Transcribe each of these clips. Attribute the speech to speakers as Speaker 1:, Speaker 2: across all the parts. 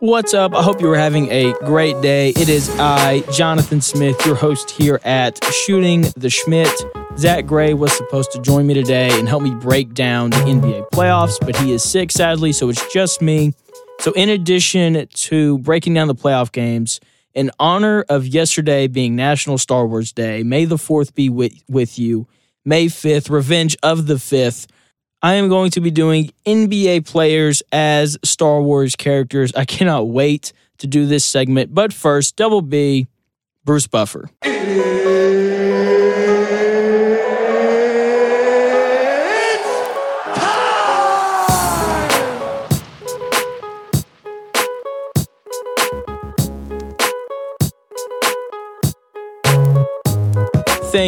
Speaker 1: What's up? I hope you are having a great day. It is I, Jonathan Smith, your host here at Shooting the Shmitt. Zach Gray was supposed to join me today and help me break down the NBA playoffs, but he is sick, sadly, so it's just me. So, in addition to breaking down the playoff games, in honor of yesterday being National Star Wars Day, May the 4th be with, with you. May 5th, Revenge of the 5th. I am going to be doing NBA players as Star Wars characters. I cannot wait to do this segment. But first, Double B, Bruce Buffer.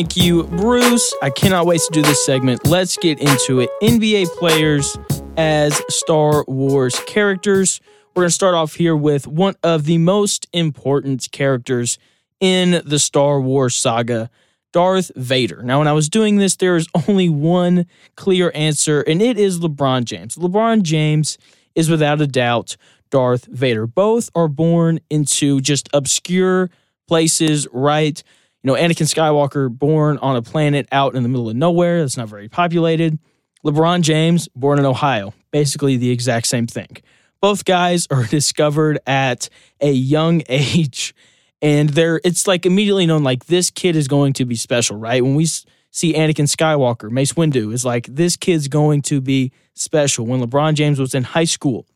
Speaker 1: Thank you, Bruce. I cannot wait to do this segment. Let's get into it. NBA players as Star Wars characters. We're going to start off here with one of the most important characters in the Star Wars saga, Darth Vader. Now, when I was doing this, there is only one clear answer, and it is LeBron James. LeBron James is without a doubt Darth Vader. Both are born into just obscure places, right? You know, Anakin Skywalker born on a planet out in the middle of nowhere that's not very populated. LeBron James born in Ohio, basically the exact same thing. Both guys are discovered at a young age and they're it's like immediately known like this kid is going to be special, right? When we see Anakin Skywalker, Mace Windu is like this kid's going to be special. When LeBron James was in high school,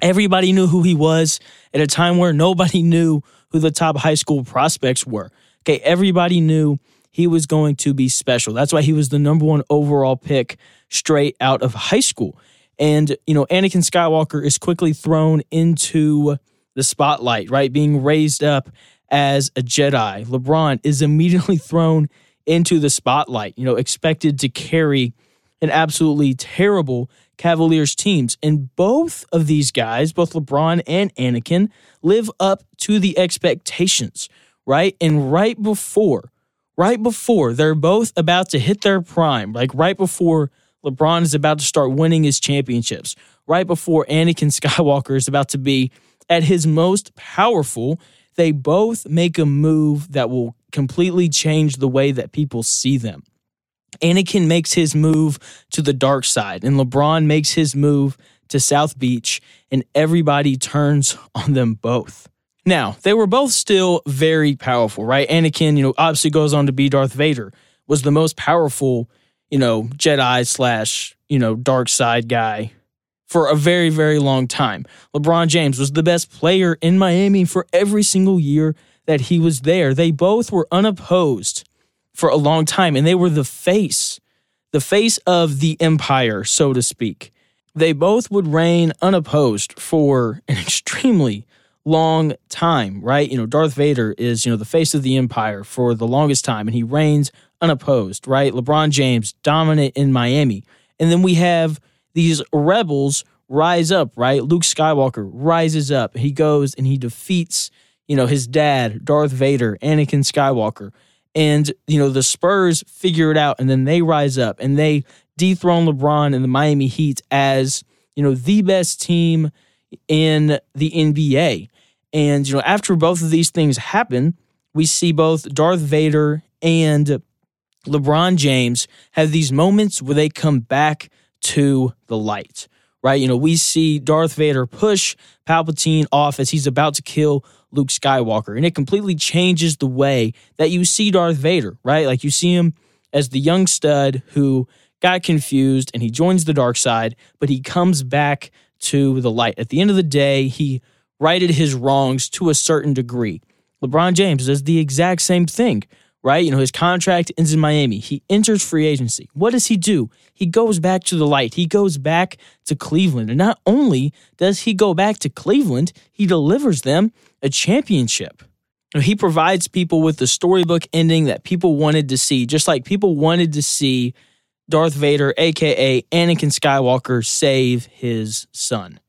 Speaker 1: everybody knew who he was at a time where nobody knew who the top high school prospects were. Okay, everybody knew he was going to be special. That's why he was the number one overall pick straight out of high school. And, you know, Anakin Skywalker is quickly thrown into the spotlight, right? Being raised up as a Jedi. LeBron is immediately thrown into the spotlight, you know, expected to carry an absolutely terrible Cavaliers teams. And both of these guys, both LeBron and Anakin, live up to the expectations right? And right before, right before they're both about to hit their prime, like right before LeBron is about to start winning his championships, right before Anakin Skywalker is about to be at his most powerful, they both make a move that will completely change the way that people see them. Anakin makes his move to the dark side, and LeBron makes his move to South Beach, and everybody turns on them both. Now, they were both still very powerful, right? Anakin, you know, obviously goes on to be Darth Vader, was the most powerful, you know, Jedi slash, you know, dark side guy for a very, very long time. LeBron James was the best player in Miami for every single year that he was there. They both were unopposed for a long time, and they were the face, the face of the empire, so to speak. They both would reign unopposed for an extremely long time, right? You know, Darth Vader is, you know, the face of the empire for the longest time and he reigns unopposed, right? LeBron James dominant in Miami. And then we have these rebels rise up, right? Luke Skywalker rises up. He goes and he defeats, you know, his dad, Darth Vader, Anakin Skywalker. And, you know, the Spurs figure it out and then they rise up and they dethrone LeBron and the Miami Heat as, you know, the best team in the NBA. And, you know, after both of these things happen, we see both Darth Vader and LeBron James have these moments where they come back to the light, right? You know, we see Darth Vader push Palpatine off as he's about to kill Luke Skywalker, and it completely changes the way that you see Darth Vader, right? Like you see him as the young stud who got confused and he joins the dark side, but he comes back to the light. At the end of the day, he righted his wrongs to a certain degree. LeBron James does the exact same thing, right? You know, his contract ends in Miami. He enters free agency. What does he do? He goes back to the light. He goes back to Cleveland. And not only does he go back to Cleveland, he delivers them a championship. He provides people with the storybook ending that people wanted to see, just like people wanted to see Darth Vader, aka Anakin Skywalker, save his son.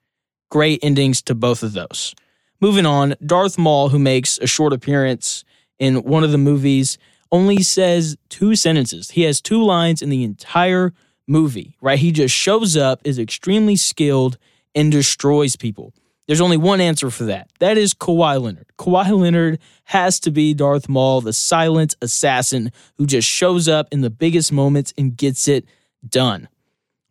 Speaker 1: Great endings to both of those. Moving on, Darth Maul, who makes a short appearance in one of the movies, only says two sentences. He has two lines in the entire movie, right? He just shows up, is extremely skilled, and destroys people. There's only one answer for that. That is Kawhi Leonard. Kawhi Leonard has to be Darth Maul, the silent assassin who just shows up in the biggest moments and gets it done.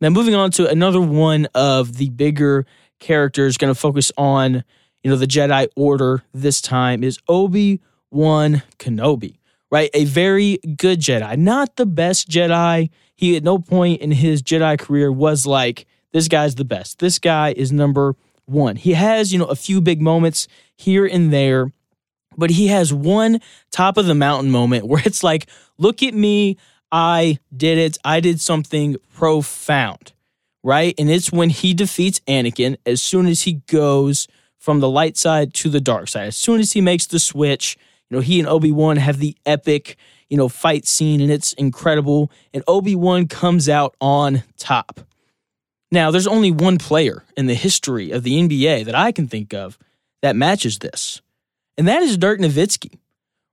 Speaker 1: Now, moving on to another one of the bigger characters, going to focus on you know the Jedi Order this time is Obi Wan Kenobi. Right, a very good Jedi, not the best Jedi. He at no point in his Jedi career was like, "This guy's the best. This guy is number one." He has you know a few big moments here and there, but he has one top of the mountain moment where it's like, "Look at me." I did it. I did something profound, right? And it's when he defeats Anakin as soon as he goes from the light side to the dark side. As soon as he makes the switch, you know, he and Obi-Wan have the epic, you know, fight scene and it's incredible. And Obi-Wan comes out on top. Now, there's only one player in the history of the NBA that I can think of that matches this. And that is Dirk Nowitzki,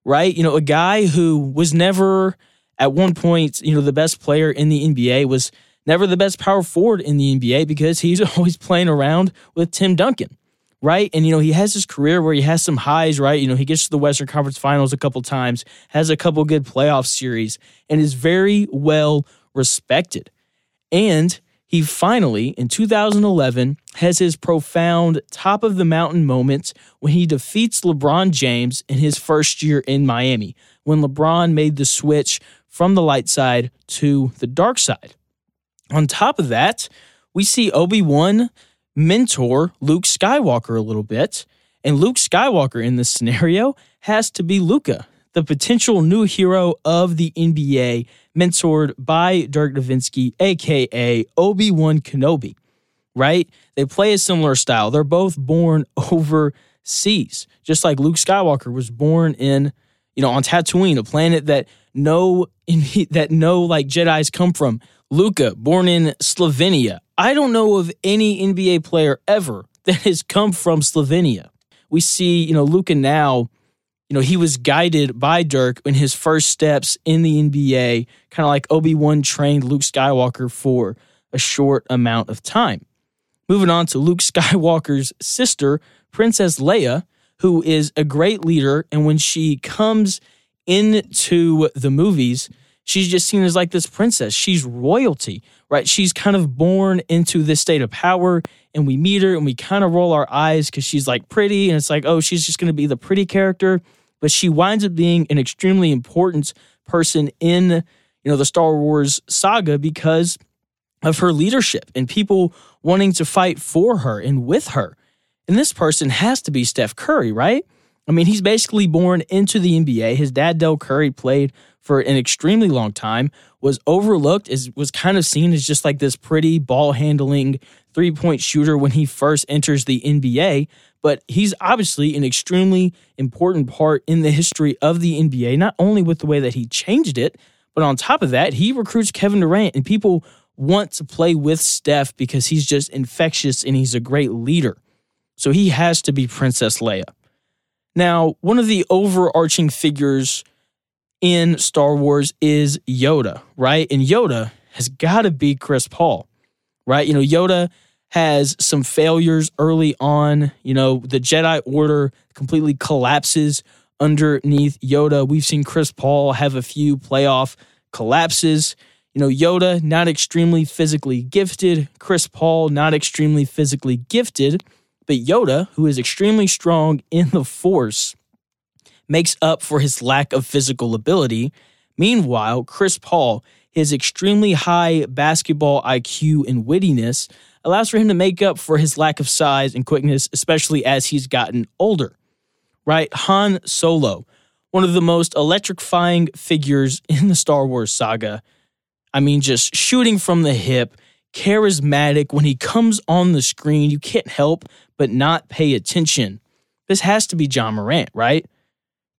Speaker 1: right? You know, a guy who was never at one point, you know, the best player in the NBA was never the best power forward in the NBA because he's always playing around with Tim Duncan, right? And, you know, he has his career where he has some highs, right? You know, he gets to the Western Conference Finals a couple times, has a couple good playoff series, and is very well respected. And he finally, in 2011, has his profound top of the mountain moment when he defeats LeBron James in his first year in Miami, when LeBron made the switch from the light side to the dark side. On top of that, we see Obi Wan mentor Luke Skywalker a little bit. And Luke Skywalker in this scenario has to be Luka, the potential new hero of the NBA, mentored by Dirk Nowitzki, aka Obi Wan Kenobi. Right? They play a similar style. They're both born overseas, just like Luke Skywalker was born in, you know, on Tatooine, a planet that no that no like Jedi's come from. Luka, born in Slovenia. I don't know of any NBA player ever that has come from Slovenia. We see, you know, Luka now, you know, he was guided by Dirk in his first steps in the NBA, kind of like Obi-Wan trained Luke Skywalker for a short amount of time. Moving on to Luke Skywalker's sister, Princess Leia, who is a great leader. And when she comes into the movies, she's just seen as like this princess. She's royalty, right? She's kind of born into this state of power, and we meet her and we kind of roll our eyes because she's like pretty, and it's like, oh, she's just going to be the pretty character. But she winds up being an extremely important person in, you know, the Star Wars saga because of her leadership and people wanting to fight for her and with her. And this person has to be Steph Curry, right? I mean, he's basically born into the NBA. His dad, Dell Curry, played for an extremely long time, was overlooked, as was kind of seen as just like this pretty ball handling three point shooter when he first enters the NBA. But he's obviously an extremely important part in the history of the NBA, not only with the way that he changed it, but on top of that, he recruits Kevin Durant, and people want to play with Steph because he's just infectious and he's a great leader. So he has to be Princess Leia. Now, one of the overarching figures in Star Wars is Yoda, right? And Yoda has got to be Chris Paul, right? You know, Yoda has some failures early on. You know, the Jedi Order completely collapses underneath Yoda. We've seen Chris Paul have a few playoff collapses. You know, Yoda, not extremely physically gifted. Chris Paul, not extremely physically gifted. But Yoda, who is extremely strong in the Force, makes up for his lack of physical ability. Meanwhile, Chris Paul, his extremely high basketball IQ and wittiness, allows for him to make up for his lack of size and quickness, especially as he's gotten older. Right? Han Solo, one of the most electrifying figures in the Star Wars saga. I mean, just shooting from the hip, charismatic. When he comes on the screen, you can't help but not pay attention. This has to be Ja Morant, right?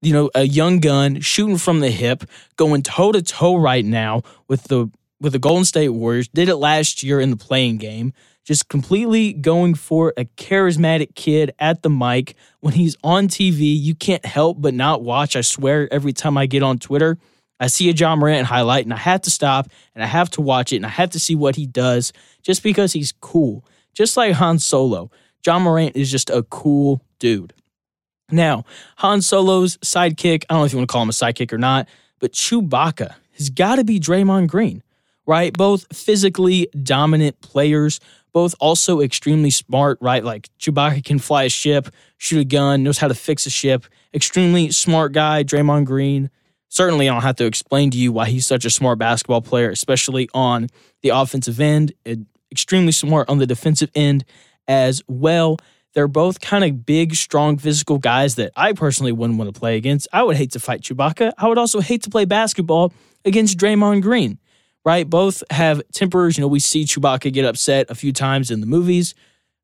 Speaker 1: You know, a young gun shooting from the hip, going toe to toe right now with the with the Golden State Warriors. Did it last year in the play-in game. Just completely going for a charismatic kid at the mic. When he's on TV, you can't help but not watch. I swear, every time I get on Twitter, I see a Ja Morant highlight and I have to stop and I have to watch it and I have to see what he does just because he's cool. Just like Han Solo Ja Morant is just a cool dude. Now, Han Solo's sidekick, I don't know if you want to call him a sidekick or not, but Chewbacca has got to be Draymond Green, right? Both physically dominant players, both also extremely smart, right? Like Chewbacca can fly a ship, shoot a gun, knows how to fix a ship. Extremely smart guy, Draymond Green. Certainly, I don't have to explain to you why he's such a smart basketball player, especially on the offensive end. Extremely smart on the defensive end as well. They're both kind of big, strong, physical guys that I personally wouldn't want to play against. I would hate to fight Chewbacca. I would also hate to play basketball against Draymond Green, right? Both have tempers. You know, we see Chewbacca get upset a few times in the movies.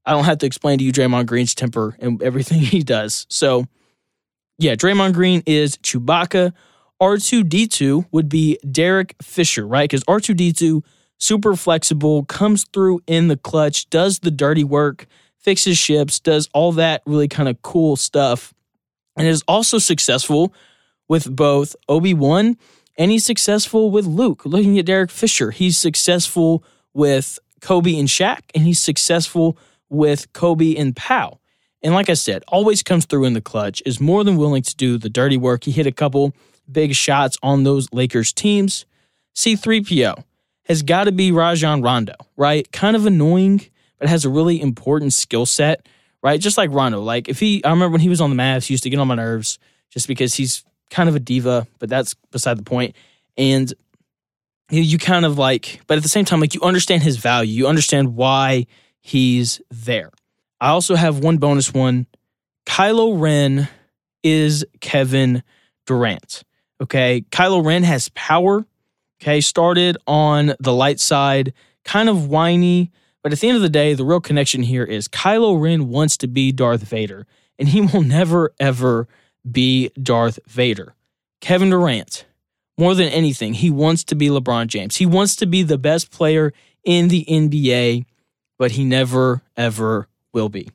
Speaker 1: I don't have to explain to you Draymond Green's temper and everything he does. So, yeah, Draymond Green is Chewbacca. R2D2 would be Derek Fisher, right? Because R2D2, super flexible, comes through in the clutch, does the dirty work fixes ships, does all that really kind of cool stuff, and is also successful with both Obi Wan and he's successful with Luke. Looking at Derek Fisher, he's successful with Kobe and Shaq, and he's successful with Kobe and Pau. And like I said, always comes through in the clutch, is more than willing to do the dirty work. He hit a couple big shots on those Lakers teams. C3PO has got to be Rajon Rondo, right? Kind of annoying but has a really important skill set, right? Just like Rondo. Like if he, I remember when he was on the Mavs, he used to get on my nerves just because he's kind of a diva, but that's beside the point. And you, you kind of like, but at the same time, like you understand his value, you understand why he's there. I also have one bonus one. Kylo Ren is Kevin Durant. Okay. Kylo Ren has power. Okay. Started on the light side, kind of whiny, but at the end of the day, the real connection here is Kylo Ren wants to be Darth Vader, and he will never, ever be Darth Vader. Kevin Durant, more than anything, he wants to be LeBron James. He wants to be the best player in the NBA, but he never, ever will be.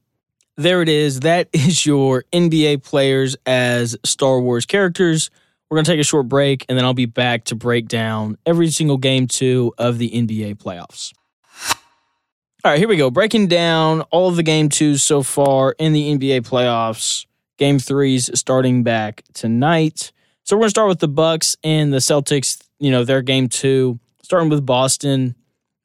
Speaker 1: There it is. That is your NBA players as Star Wars characters. We're going to take a short break, and then I'll be back to break down every single game two of the NBA playoffs. All right, here we go. Breaking down all of the game twos so far in the NBA playoffs. Game threes starting back tonight. So we're gonna start with the Bucks and the Celtics. You know their game two, starting with Boston.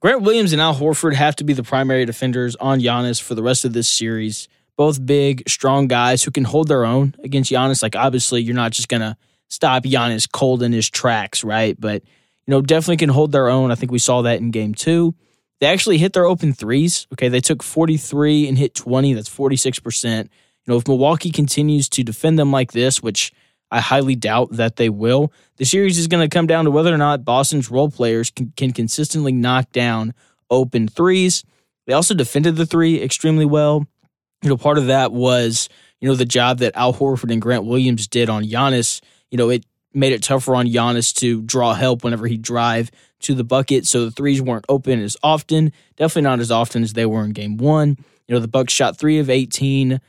Speaker 1: Grant Williams and Al Horford have to be the primary defenders on Giannis for the rest of this series. Both big, strong guys who can hold their own against Giannis. Like obviously, you're not just gonna stop Giannis cold in his tracks, right? But you know, definitely can hold their own. I think we saw that in game two. They actually hit their open threes. Okay, they took 43 and hit 20. That's 46%. You know, if Milwaukee continues to defend them like this, which I highly doubt that they will, the series is going to come down to whether or not Boston's role players can, can consistently knock down open threes. They also defended the three extremely well. You know, part of that was, you know, the job that Al Horford and Grant Williams did on Giannis. You know, it made it tougher on Giannis to draw help whenever he drive to the bucket, so the threes weren't open as often. Definitely not as often as they were in game one. You know, the Bucks shot three of 18,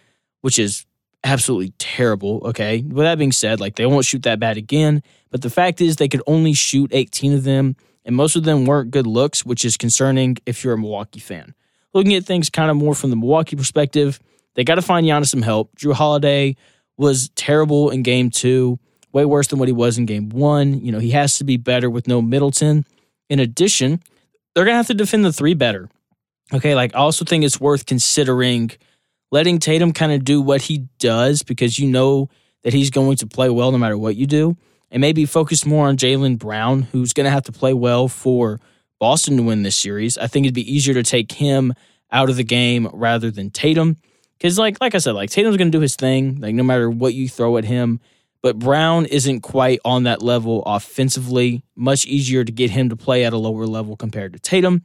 Speaker 1: which is absolutely terrible. Okay. With that being said, like they won't shoot that bad again. But the fact is, they could only shoot 18 of them, and most of them weren't good looks, which is concerning if you're a Milwaukee fan. Looking at things kind of more from the Milwaukee perspective, they got to find Giannis some help. Jrue Holiday was terrible in game two, way worse than what he was in game one. You know, he has to be better with no Middleton. In addition, they're going to have to defend the three better. Okay, like I also think it's worth considering letting Tatum kind of do what he does because you know that he's going to play well no matter what you do, and maybe focus more on Jaylen Brown, who's going to have to play well for Boston to win this series. I think it'd be easier to take him out of the game rather than Tatum. Because, like, like I said, like Tatum's going to do his thing. Like, no matter what you throw at him, but Brown isn't quite on that level offensively. Much easier to get him to play at a lower level compared to Tatum.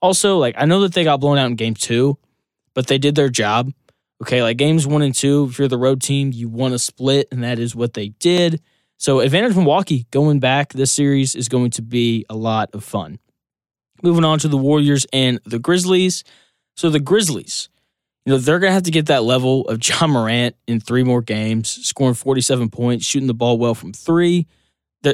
Speaker 1: Also, like I know that they got blown out in game two, but they did their job. Okay, like games one and two, if you're the road team, you want to split, and that is what they did. So, advantage Milwaukee going back this series is going to be a lot of fun. Moving on to the Warriors and the Grizzlies. So, the Grizzlies, you know, they're going to have to get that level of Ja Morant in three more games, scoring 47 points, shooting the ball well from three.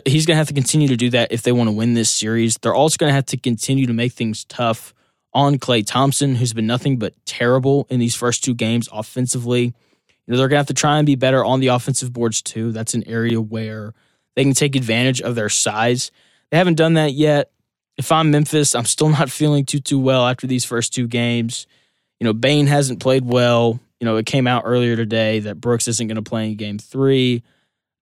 Speaker 1: He's going to have to continue to do that if they want to win this series. They're also going to have to continue to make things tough on Klay Thompson, who's been nothing but terrible in these first two games offensively. You know, they're going to have to try and be better on the offensive boards too. That's an area where they can take advantage of their size. They haven't done that yet. If I'm Memphis, I'm still not feeling too too well after these first two games. You know, Bane hasn't played well. You know, it came out earlier today that Brooks isn't going to play in game three.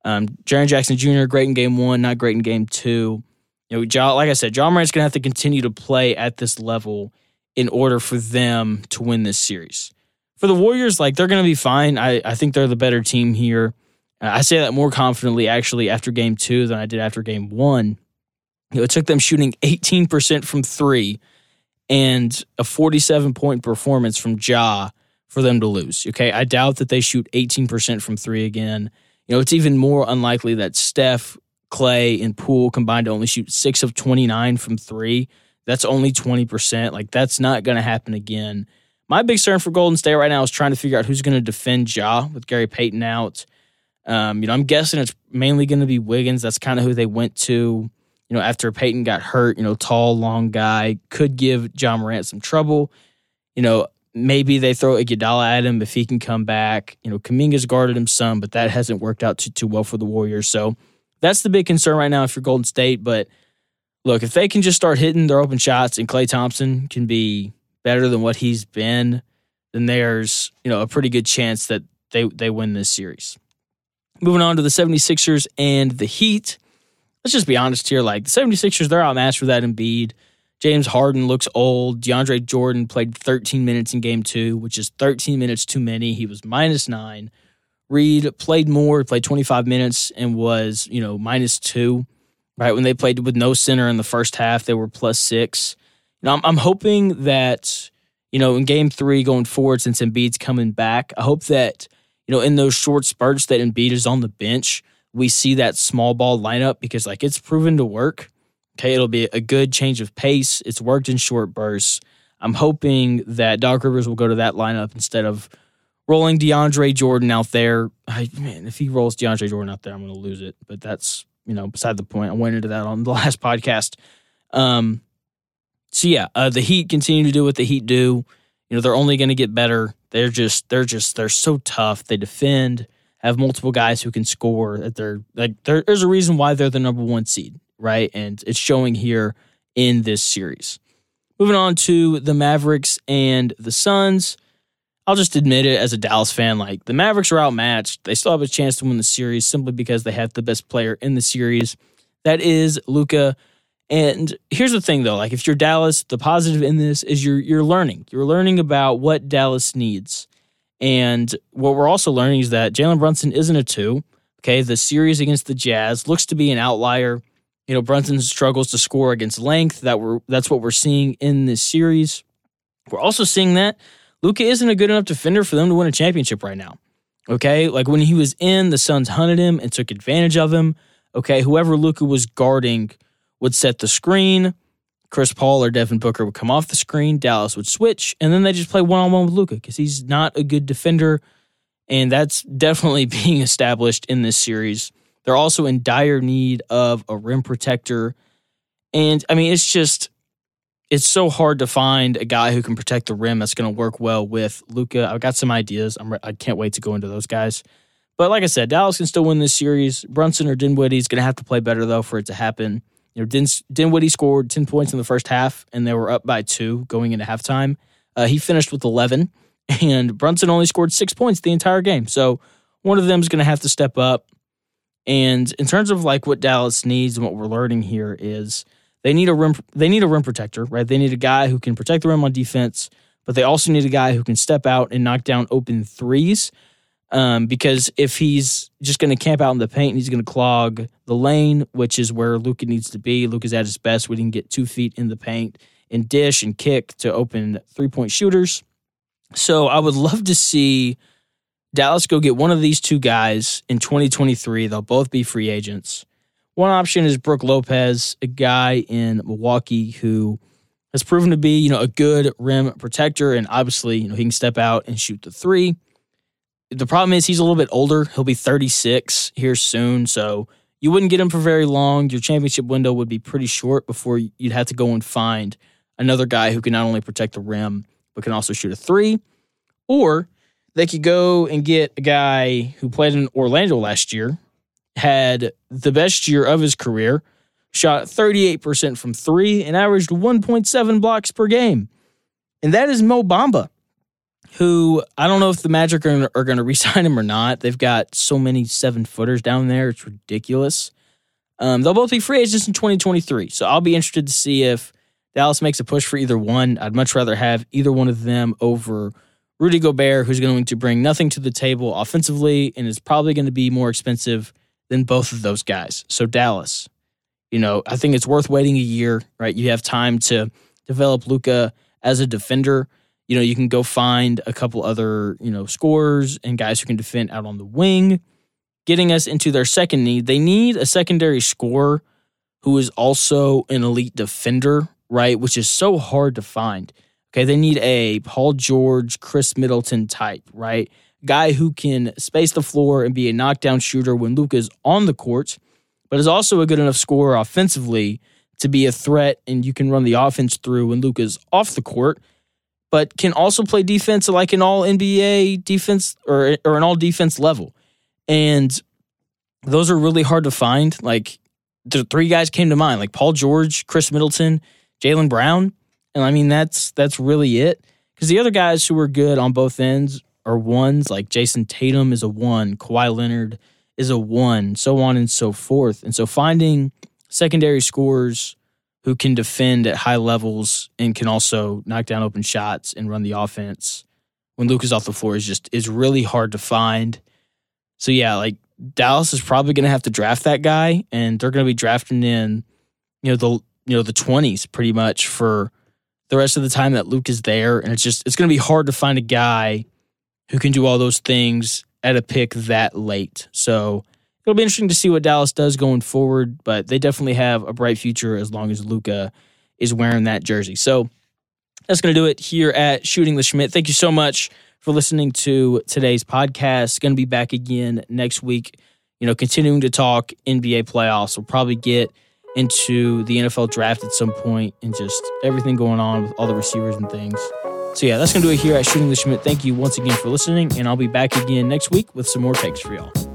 Speaker 1: Um, Jaren Jackson Jr., great in game one, not great in game two. You know, Ja, like I said, Ja Morant's going to have to continue to play at this level in order for them to win this series. For the Warriors, like they're going to be fine. I, I think they're the better team here. I say that more confidently actually after game two than I did after game one. You know, it took them shooting 18% from three and a 47 point performance from Ja for them to lose. Okay. I doubt that they shoot 18% from three again. You know, it's even more unlikely that Steph, Klay, and Poole combined to only shoot six of 29 from three. That's only 20%. Like, that's not going to happen again. My big concern for Golden State right now is trying to figure out who's going to defend Ja with Gary Payton out. Um, you know, I'm guessing it's mainly going to be Wiggins. That's kind of who they went to you know, after Payton got hurt, you know, tall, long guy could give Ja Morant some trouble. You know, maybe they throw Iguodala at him if he can come back. You know, Kuminga's guarded him some, but that hasn't worked out too too well for the Warriors. So that's the big concern right now if you're Golden State. But look, if they can just start hitting their open shots and Klay Thompson can be better than what he's been, then there's, you know, a pretty good chance that they they win this series. Moving on to the 76ers and the Heat let's just be honest here. Like the 76ers, they're outmatched that Embiid. James Harden looks old. DeAndre Jordan played 13 minutes in game two, which is 13 minutes too many. He was minus nine. Reed played more, played 25 minutes and was, you know, minus two. Right. When they played with no center in the first half, they were plus six. Know, I'm, I'm hoping that, you know, in game three going forward, since Embiid's coming back, I hope that, you know, in those short spurts that Embiid is on the bench, we see that small ball lineup because like it's proven to work. Okay, it'll be a good change of pace. It's worked in short bursts. I'm hoping that Doc Rivers will go to that lineup instead of rolling DeAndre Jordan out there. I, man, if he rolls DeAndre Jordan out there, I'm going to lose it. But that's you know beside the point. I went into that on the last podcast. Um, so yeah, uh, the Heat continue to do what the Heat do. You know they're only going to get better. They're just they're just they're so tough. They defend have multiple guys who can score. That they're like there's a reason why they're the number one seed, right? And it's showing here in this series. Moving on to the Mavericks and the Suns. I'll just admit it as a Dallas fan, like the Mavericks are outmatched. They still have a chance to win the series simply because they have the best player in the series. That is Luka. And here's the thing though, like if you're Dallas, the positive in this is you're you're learning. You're learning about what Dallas needs. And what we're also learning is that Jalen Brunson isn't a two. Okay, the series against the Jazz looks to be an outlier. You know, Brunson struggles to score against length. That we're that's what we're seeing in this series. We're also seeing that Luka isn't a good enough defender for them to win a championship right now. Okay, like when he was in, the Suns hunted him and took advantage of him. Okay, whoever Luka was guarding would set the screen. Chris Paul or Devin Booker would come off the screen, Dallas would switch, and then they just play one on one with Luka because he's not a good defender. And that's definitely being established in this series. They're also in dire need of a rim protector. And I mean, it's just, it's so hard to find a guy who can protect the rim that's going to work well with Luka. I've got some ideas. I'm, I can't wait to go into those guys. But like I said, Dallas can still win this series. Brunson or Dinwiddie is going to have to play better, though, for it to happen. You know, Din, Dinwiddie scored 10 points in the first half, and they were up by two going into halftime. Uh, he finished with 11, and Brunson only scored six points the entire game. So one of them is going to have to step up. And in terms of like what Dallas needs and what we're learning here is they need a rim they need a rim protector, right? They need a guy who can protect the rim on defense, but they also need a guy who can step out and knock down open threes. Um, because if he's just going to camp out in the paint, he's going to clog the lane, which is where Luka needs to be. Luka's at his best when he can get two feet in the paint and dish and kick to open three point shooters. So I would love to see Dallas go get one of these two guys in 2023. They'll both be free agents. One option is Brook Lopez, a guy in Milwaukee who has proven to be, you know, a good rim protector, and obviously, you know, he can step out and shoot the three the problem is he's a little bit older. He'll be 36 here soon, so you wouldn't get him for very long. Your championship window would be pretty short before you'd have to go and find another guy who can not only protect the rim, but can also shoot a three. Or they could go and get a guy who played in Orlando last year, had the best year of his career, shot 38% from three, and averaged 1.7 blocks per game. And that is Mo Bamba, who I don't know if the Magic are, are going to resign him or not. They've got so many seven footers down there. It's ridiculous. Um, they'll both be free agents in 2023. So I'll be interested to see if Dallas makes a push for either one. I'd much rather have either one of them over Rudy Gobert, who's going to bring nothing to the table offensively and is probably going to be more expensive than both of those guys. So Dallas, you know, I think it's worth waiting a year, right? You have time to develop Luka as a defender. You know, you can go find a couple other, you know, scorers and guys who can defend out on the wing. Getting us into their second need, they need a secondary scorer who is also an elite defender, right? Which is so hard to find. Okay, they need a Paul George, Khris Middleton type, right? Guy who can space the floor and be a knockdown shooter when Luka is on the court, but is also a good enough scorer offensively to be a threat and you can run the offense through when Luka's off the court, but can also play defense like an all NBA defense or or an all defense level. And those are really hard to find. Like the three guys came to mind, like Paul George, Khris Middleton, Jaylen Brown and I mean, that's that's really it. Because the other guys who were good on both ends are ones, like Jayson Tatum is a one, Kawhi Leonard is a one, so on and so forth. And so finding secondary scores who can defend at high levels and can also knock down open shots and run the offense when Luke is off the floor is just is really hard to find. So yeah, like Dallas is probably going to have to draft that guy, and they're going to be drafting in, you know, the you know the twenties pretty much for the rest of the time that Luke is there. And it's just, it's going to be hard to find a guy who can do all those things at a pick that late. So it'll be interesting to see what Dallas does going forward, but they definitely have a bright future as long as Luka is wearing that jersey. So that's going to do it here at Shooting the Shmitt. Thank you so much for listening to today's podcast. Going to be back again next week. You know, continuing to talk NBA playoffs. We'll probably get into the NFL draft at some point and just everything going on with all the receivers and things. So, yeah, that's going to do it here at Shooting the Shmitt. Thank you once again for listening, and I'll be back again next week with some more takes for y'all.